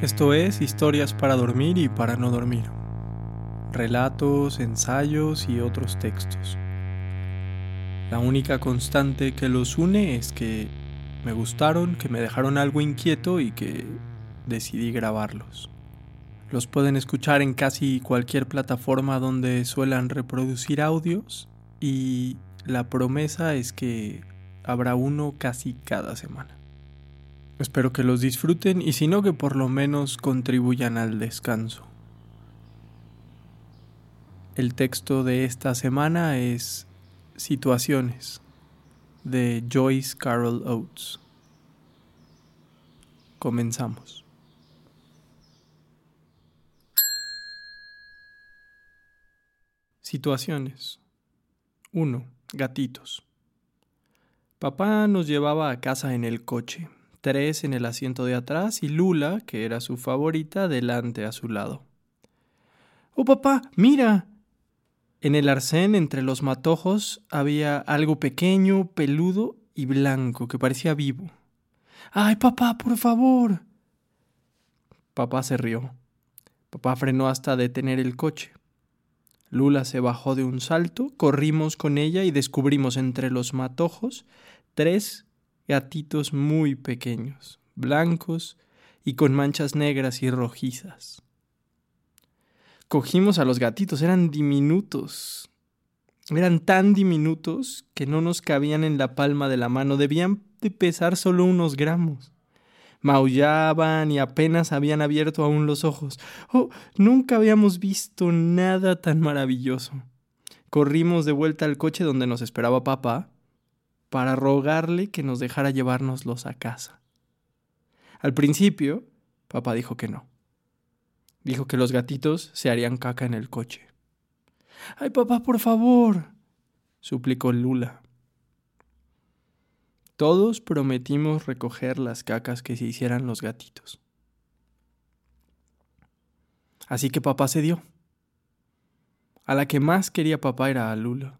Esto es Historias para dormir y para no dormir. Relatos, ensayos y otros textos. La única constante que los une es que me gustaron, que me dejaron algo inquieto y que decidí grabarlos. Los pueden escuchar en casi cualquier plataforma donde suelan reproducir audios y la promesa es que habrá uno casi cada semana. Espero que los disfruten y si no que por lo menos contribuyan al descanso. El texto de esta semana es Situaciones de Joyce Carol Oates. Comenzamos. Situaciones 1. Gatitos. Papá nos llevaba a casa en el coche tres en el asiento de atrás y Lula, que era su favorita, delante a su lado. ¡Oh, papá! ¡Mira! En el arcén, entre los matojos, había algo pequeño, peludo y blanco que parecía vivo. ¡Ay, papá, por favor! Papá se rió. Papá frenó hasta detener el coche. Lula se bajó de un salto, corrimos con ella y descubrimos entre los matojos tres gatitos muy pequeños, blancos y con manchas negras y rojizas. Cogimos a los gatitos, eran diminutos. Eran tan diminutos que no nos cabían en la palma de la mano, debían de pesar solo unos gramos. Maullaban y apenas habían abierto aún los ojos. Oh, nunca habíamos visto nada tan maravilloso. Corrimos de vuelta al coche donde nos esperaba papá para rogarle que nos dejara llevárnoslos a casa. Al principio, papá dijo que no. Dijo que los gatitos se harían caca en el coche. ¡Ay, papá, por favor! suplicó Lula. Todos prometimos recoger las cacas que se hicieran los gatitos. Así que papá se dio. A la que más quería papá era a Lula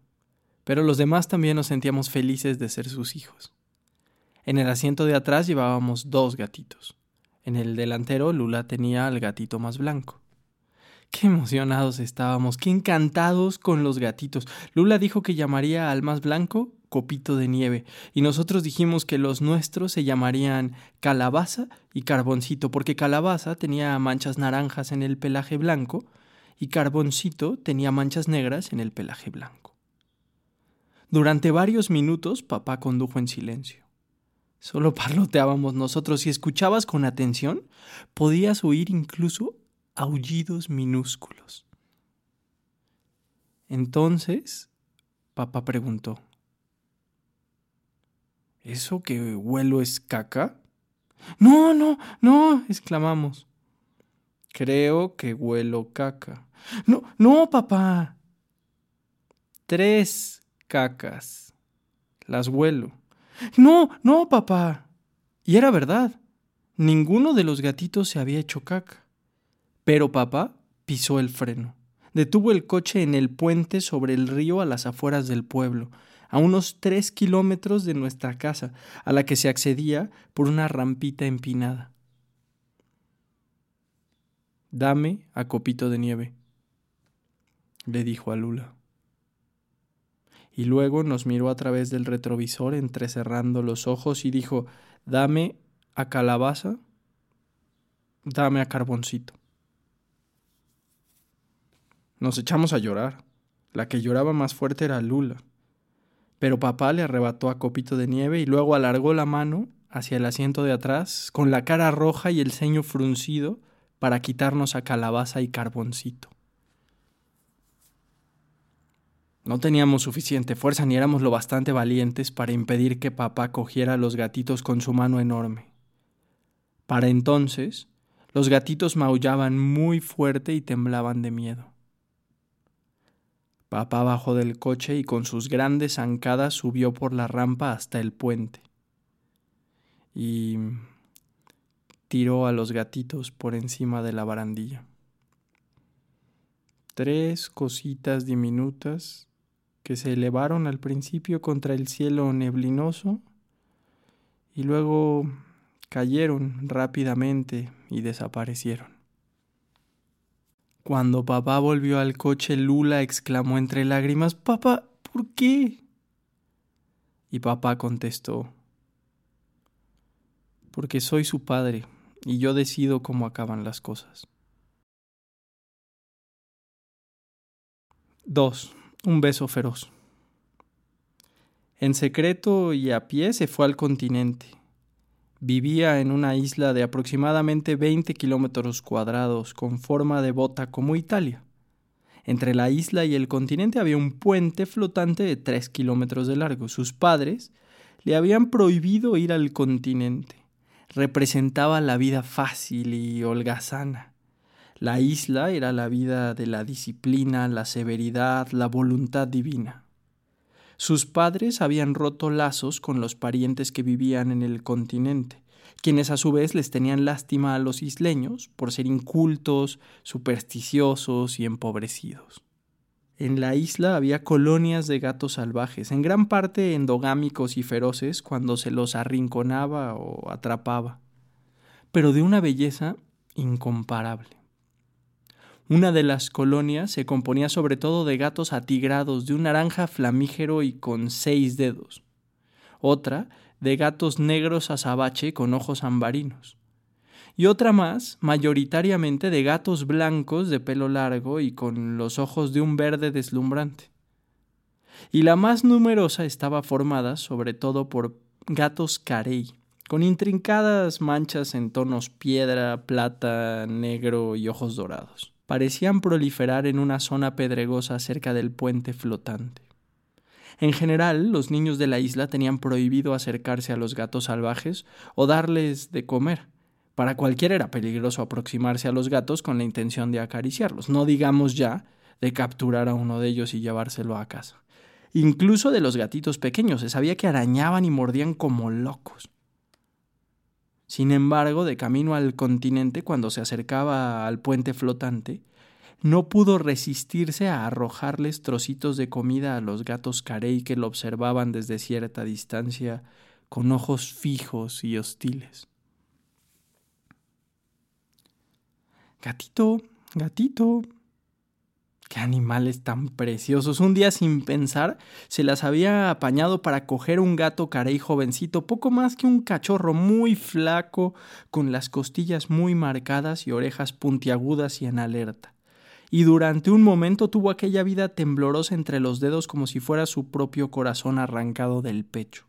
pero los demás también nos sentíamos felices de ser sus hijos. En el asiento de atrás llevábamos dos gatitos. En el delantero Lula tenía al gatito más blanco. Qué emocionados estábamos, qué encantados con los gatitos. Lula dijo que llamaría al más blanco Copito de Nieve, y nosotros dijimos que los nuestros se llamarían Calabaza y Carboncito, porque Calabaza tenía manchas naranjas en el pelaje blanco y Carboncito tenía manchas negras en el pelaje blanco. Durante varios minutos papá condujo en silencio. Solo parloteábamos nosotros. Si escuchabas con atención, podías oír incluso aullidos minúsculos. Entonces, papá preguntó, ¿Eso que huelo es caca? No, no, no, exclamamos. Creo que huelo caca. No, no, papá. Tres, cacas. Las huelo. No, no, papá. Y era verdad. Ninguno de los gatitos se había hecho caca. Pero papá pisó el freno. Detuvo el coche en el puente sobre el río a las afueras del pueblo, a unos tres kilómetros de nuestra casa, a la que se accedía por una rampita empinada. Dame a copito de nieve, le dijo a Lula y luego nos miró a través del retrovisor entrecerrando los ojos y dijo Dame a calabaza, dame a carboncito. Nos echamos a llorar. La que lloraba más fuerte era Lula. Pero papá le arrebató a Copito de Nieve y luego alargó la mano hacia el asiento de atrás, con la cara roja y el ceño fruncido, para quitarnos a calabaza y carboncito. No teníamos suficiente fuerza ni éramos lo bastante valientes para impedir que papá cogiera a los gatitos con su mano enorme. Para entonces, los gatitos maullaban muy fuerte y temblaban de miedo. Papá bajó del coche y con sus grandes zancadas subió por la rampa hasta el puente. Y tiró a los gatitos por encima de la barandilla. Tres cositas diminutas que se elevaron al principio contra el cielo neblinoso y luego cayeron rápidamente y desaparecieron. Cuando papá volvió al coche, Lula exclamó entre lágrimas, Papá, ¿por qué? Y papá contestó, porque soy su padre y yo decido cómo acaban las cosas. 2. Un beso feroz. En secreto y a pie se fue al continente. Vivía en una isla de aproximadamente 20 kilómetros cuadrados con forma de bota como Italia. Entre la isla y el continente había un puente flotante de 3 kilómetros de largo. Sus padres le habían prohibido ir al continente. Representaba la vida fácil y holgazana. La isla era la vida de la disciplina, la severidad, la voluntad divina. Sus padres habían roto lazos con los parientes que vivían en el continente, quienes a su vez les tenían lástima a los isleños por ser incultos, supersticiosos y empobrecidos. En la isla había colonias de gatos salvajes, en gran parte endogámicos y feroces cuando se los arrinconaba o atrapaba, pero de una belleza incomparable. Una de las colonias se componía sobre todo de gatos atigrados de un naranja flamígero y con seis dedos. Otra de gatos negros azabache con ojos ambarinos. Y otra más, mayoritariamente de gatos blancos de pelo largo y con los ojos de un verde deslumbrante. Y la más numerosa estaba formada sobre todo por gatos carey, con intrincadas manchas en tonos piedra, plata, negro y ojos dorados parecían proliferar en una zona pedregosa cerca del puente flotante. En general, los niños de la isla tenían prohibido acercarse a los gatos salvajes o darles de comer. Para cualquiera era peligroso aproximarse a los gatos con la intención de acariciarlos, no digamos ya de capturar a uno de ellos y llevárselo a casa. Incluso de los gatitos pequeños, se sabía que arañaban y mordían como locos. Sin embargo, de camino al continente, cuando se acercaba al puente flotante, no pudo resistirse a arrojarles trocitos de comida a los gatos carey que lo observaban desde cierta distancia con ojos fijos y hostiles. Gatito, gatito, Qué animales tan preciosos. Un día sin pensar se las había apañado para coger un gato carey jovencito, poco más que un cachorro muy flaco, con las costillas muy marcadas y orejas puntiagudas y en alerta. Y durante un momento tuvo aquella vida temblorosa entre los dedos como si fuera su propio corazón arrancado del pecho.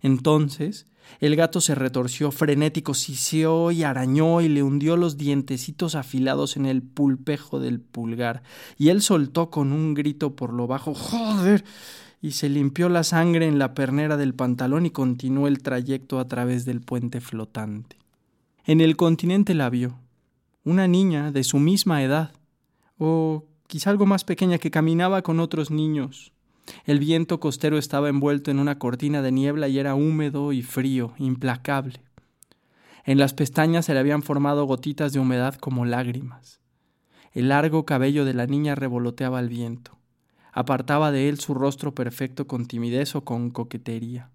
Entonces el gato se retorció frenético, siseó y arañó y le hundió los dientecitos afilados en el pulpejo del pulgar, y él soltó con un grito por lo bajo ¡Joder! y se limpió la sangre en la pernera del pantalón y continuó el trayecto a través del puente flotante. En el continente la vio, una niña de su misma edad, o quizá algo más pequeña que caminaba con otros niños, el viento costero estaba envuelto en una cortina de niebla y era húmedo y frío, implacable. En las pestañas se le habían formado gotitas de humedad como lágrimas. El largo cabello de la niña revoloteaba al viento. Apartaba de él su rostro perfecto con timidez o con coquetería.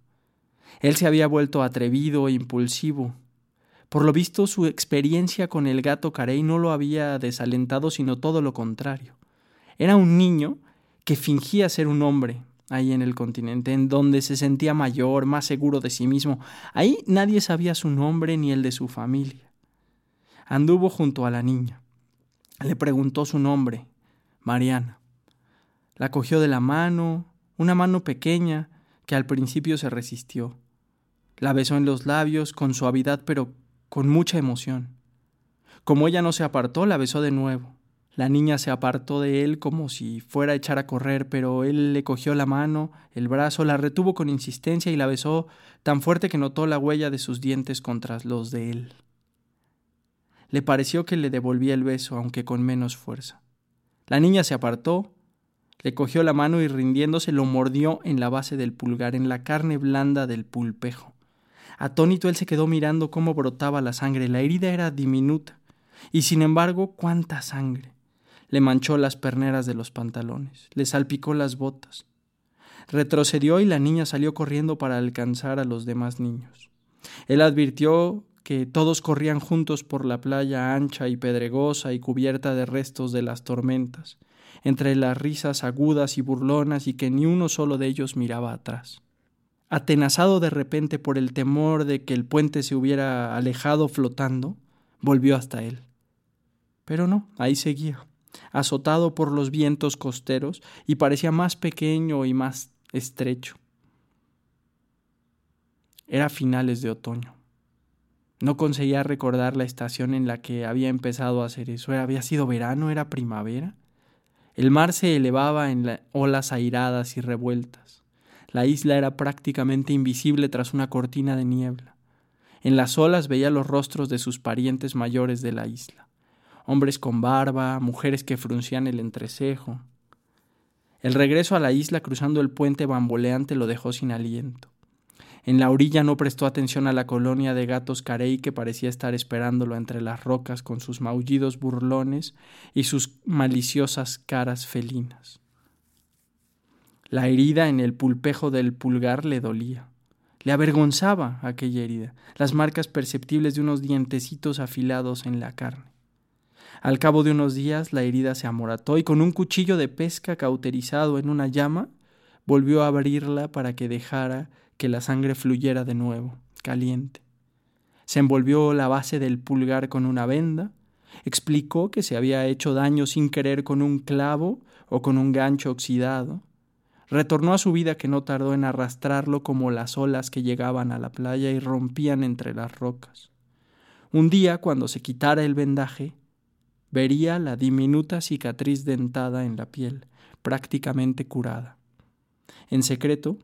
Él se había vuelto atrevido e impulsivo. Por lo visto, su experiencia con el gato carey no lo había desalentado, sino todo lo contrario. Era un niño que fingía ser un hombre ahí en el continente, en donde se sentía mayor, más seguro de sí mismo. Ahí nadie sabía su nombre ni el de su familia. Anduvo junto a la niña. Le preguntó su nombre, Mariana. La cogió de la mano, una mano pequeña que al principio se resistió. La besó en los labios con suavidad pero con mucha emoción. Como ella no se apartó, la besó de nuevo. La niña se apartó de él como si fuera a echar a correr, pero él le cogió la mano, el brazo, la retuvo con insistencia y la besó tan fuerte que notó la huella de sus dientes contra los de él. Le pareció que le devolvía el beso, aunque con menos fuerza. La niña se apartó, le cogió la mano y rindiéndose lo mordió en la base del pulgar, en la carne blanda del pulpejo. Atónito él se quedó mirando cómo brotaba la sangre. La herida era diminuta. Y sin embargo, cuánta sangre le manchó las perneras de los pantalones, le salpicó las botas. Retrocedió y la niña salió corriendo para alcanzar a los demás niños. Él advirtió que todos corrían juntos por la playa ancha y pedregosa y cubierta de restos de las tormentas, entre las risas agudas y burlonas y que ni uno solo de ellos miraba atrás. Atenazado de repente por el temor de que el puente se hubiera alejado flotando, volvió hasta él. Pero no, ahí seguía, azotado por los vientos costeros y parecía más pequeño y más estrecho. Era finales de otoño. No conseguía recordar la estación en la que había empezado a hacer eso. ¿Había sido verano? ¿Era primavera? El mar se elevaba en olas airadas y revueltas. La isla era prácticamente invisible tras una cortina de niebla. En las olas veía los rostros de sus parientes mayores de la isla. Hombres con barba, mujeres que fruncían el entrecejo. El regreso a la isla cruzando el puente bamboleante lo dejó sin aliento. En la orilla no prestó atención a la colonia de gatos carey que parecía estar esperándolo entre las rocas con sus maullidos burlones y sus maliciosas caras felinas. La herida en el pulpejo del pulgar le dolía. Le avergonzaba aquella herida, las marcas perceptibles de unos dientecitos afilados en la carne. Al cabo de unos días la herida se amorató y con un cuchillo de pesca cauterizado en una llama volvió a abrirla para que dejara que la sangre fluyera de nuevo, caliente. Se envolvió la base del pulgar con una venda, explicó que se había hecho daño sin querer con un clavo o con un gancho oxidado, retornó a su vida que no tardó en arrastrarlo como las olas que llegaban a la playa y rompían entre las rocas. Un día, cuando se quitara el vendaje, vería la diminuta cicatriz dentada en la piel, prácticamente curada. En secreto,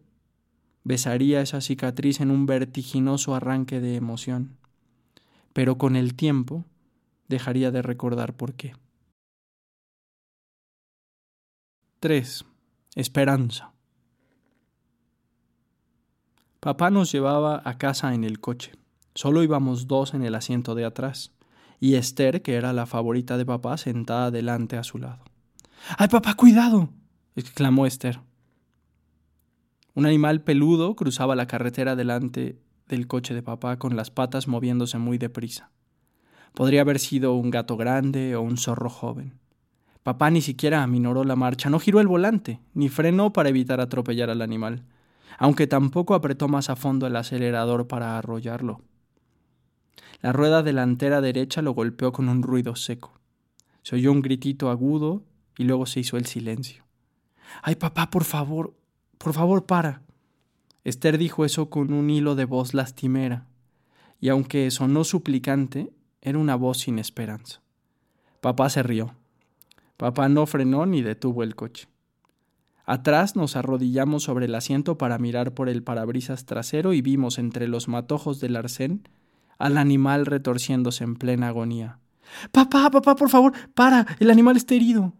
besaría esa cicatriz en un vertiginoso arranque de emoción, pero con el tiempo dejaría de recordar por qué. 3. Esperanza. Papá nos llevaba a casa en el coche. Solo íbamos dos en el asiento de atrás, y Esther, que era la favorita de papá, sentada delante a su lado. ¡Ay, papá, cuidado! exclamó Esther. Un animal peludo cruzaba la carretera delante del coche de papá con las patas moviéndose muy deprisa. Podría haber sido un gato grande o un zorro joven. Papá ni siquiera aminoró la marcha, no giró el volante, ni frenó para evitar atropellar al animal, aunque tampoco apretó más a fondo el acelerador para arrollarlo. La rueda delantera derecha lo golpeó con un ruido seco. Se oyó un gritito agudo y luego se hizo el silencio. Ay, papá, por favor, por favor, para. Esther dijo eso con un hilo de voz lastimera, y aunque sonó suplicante, era una voz sin esperanza. Papá se rió. Papá no frenó ni detuvo el coche. Atrás nos arrodillamos sobre el asiento para mirar por el parabrisas trasero y vimos entre los matojos del arcén al animal retorciéndose en plena agonía. Papá, papá, por favor, para, el animal está herido.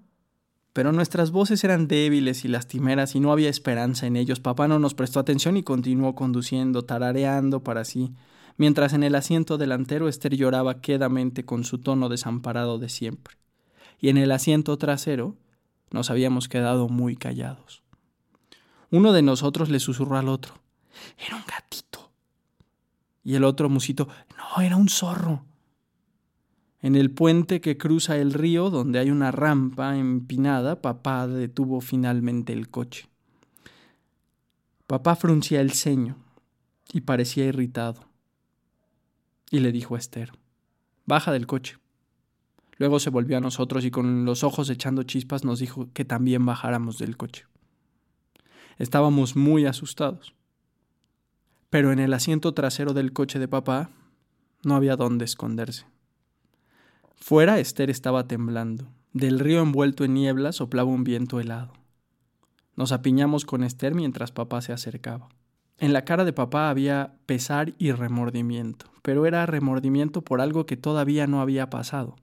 Pero nuestras voces eran débiles y lastimeras y no había esperanza en ellos. Papá no nos prestó atención y continuó conduciendo, tarareando para sí, mientras en el asiento delantero Esther lloraba quedamente con su tono desamparado de siempre. Y en el asiento trasero nos habíamos quedado muy callados. Uno de nosotros le susurró al otro. Era un gatito. Y el otro musito. No, era un zorro. En el puente que cruza el río, donde hay una rampa empinada, papá detuvo finalmente el coche. Papá fruncía el ceño y parecía irritado. Y le dijo a Esther, baja del coche. Luego se volvió a nosotros y con los ojos echando chispas nos dijo que también bajáramos del coche. Estábamos muy asustados. Pero en el asiento trasero del coche de papá no había dónde esconderse. Fuera Esther estaba temblando. Del río envuelto en niebla soplaba un viento helado. Nos apiñamos con Esther mientras papá se acercaba. En la cara de papá había pesar y remordimiento, pero era remordimiento por algo que todavía no había pasado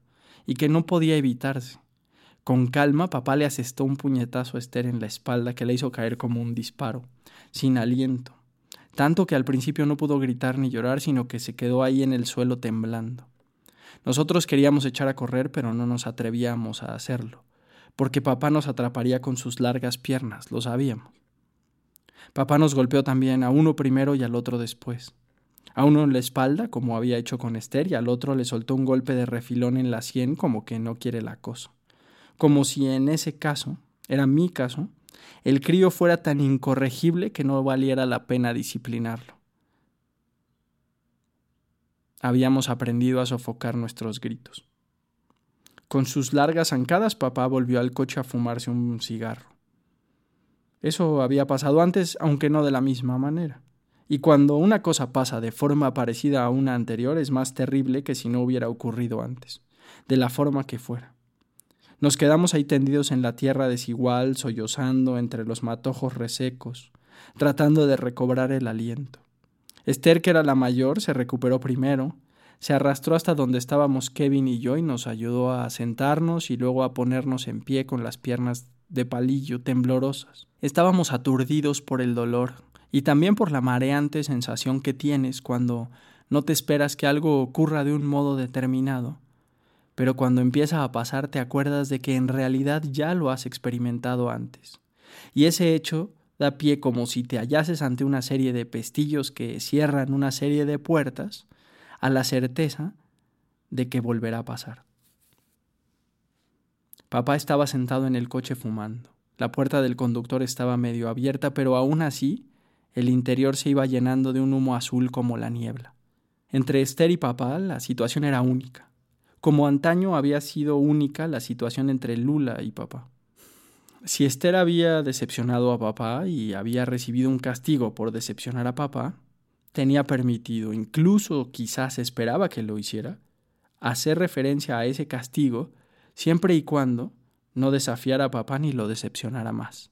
y que no podía evitarse. Con calma, papá le asestó un puñetazo a Esther en la espalda que le hizo caer como un disparo, sin aliento, tanto que al principio no pudo gritar ni llorar, sino que se quedó ahí en el suelo temblando. Nosotros queríamos echar a correr, pero no nos atrevíamos a hacerlo, porque papá nos atraparía con sus largas piernas, lo sabíamos. Papá nos golpeó también a uno primero y al otro después. A uno en la espalda, como había hecho con Esther, y al otro le soltó un golpe de refilón en la sien como que no quiere el acoso. Como si en ese caso, era mi caso, el crío fuera tan incorregible que no valiera la pena disciplinarlo. Habíamos aprendido a sofocar nuestros gritos. Con sus largas zancadas, papá volvió al coche a fumarse un cigarro. Eso había pasado antes, aunque no de la misma manera. Y cuando una cosa pasa de forma parecida a una anterior, es más terrible que si no hubiera ocurrido antes, de la forma que fuera. Nos quedamos ahí tendidos en la tierra desigual, sollozando entre los matojos resecos, tratando de recobrar el aliento. Esther, que era la mayor, se recuperó primero, se arrastró hasta donde estábamos Kevin y yo y nos ayudó a sentarnos y luego a ponernos en pie con las piernas de palillo temblorosas. Estábamos aturdidos por el dolor y también por la mareante sensación que tienes cuando no te esperas que algo ocurra de un modo determinado, pero cuando empieza a pasar te acuerdas de que en realidad ya lo has experimentado antes. Y ese hecho da pie como si te hallases ante una serie de pestillos que cierran una serie de puertas, a la certeza de que volverá a pasar. Papá estaba sentado en el coche fumando. La puerta del conductor estaba medio abierta, pero aún así el interior se iba llenando de un humo azul como la niebla. Entre Esther y papá la situación era única, como antaño había sido única la situación entre Lula y papá. Si Esther había decepcionado a papá y había recibido un castigo por decepcionar a papá, tenía permitido, incluso quizás esperaba que lo hiciera, hacer referencia a ese castigo siempre y cuando no desafiara a papá ni lo decepcionara más.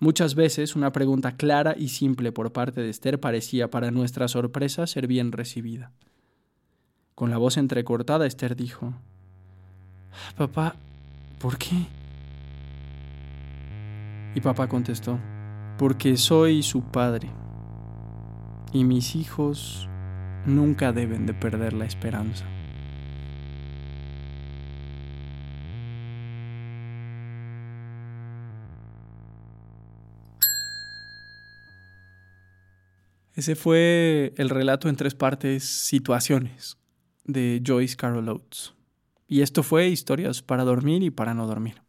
Muchas veces una pregunta clara y simple por parte de Esther parecía para nuestra sorpresa ser bien recibida. Con la voz entrecortada, Esther dijo, Papá, ¿por qué? Y papá contestó, porque soy su padre, y mis hijos nunca deben de perder la esperanza. Ese fue el relato en tres partes, situaciones, de Joyce Carol Oates. Y esto fue Historias para dormir y para no dormir.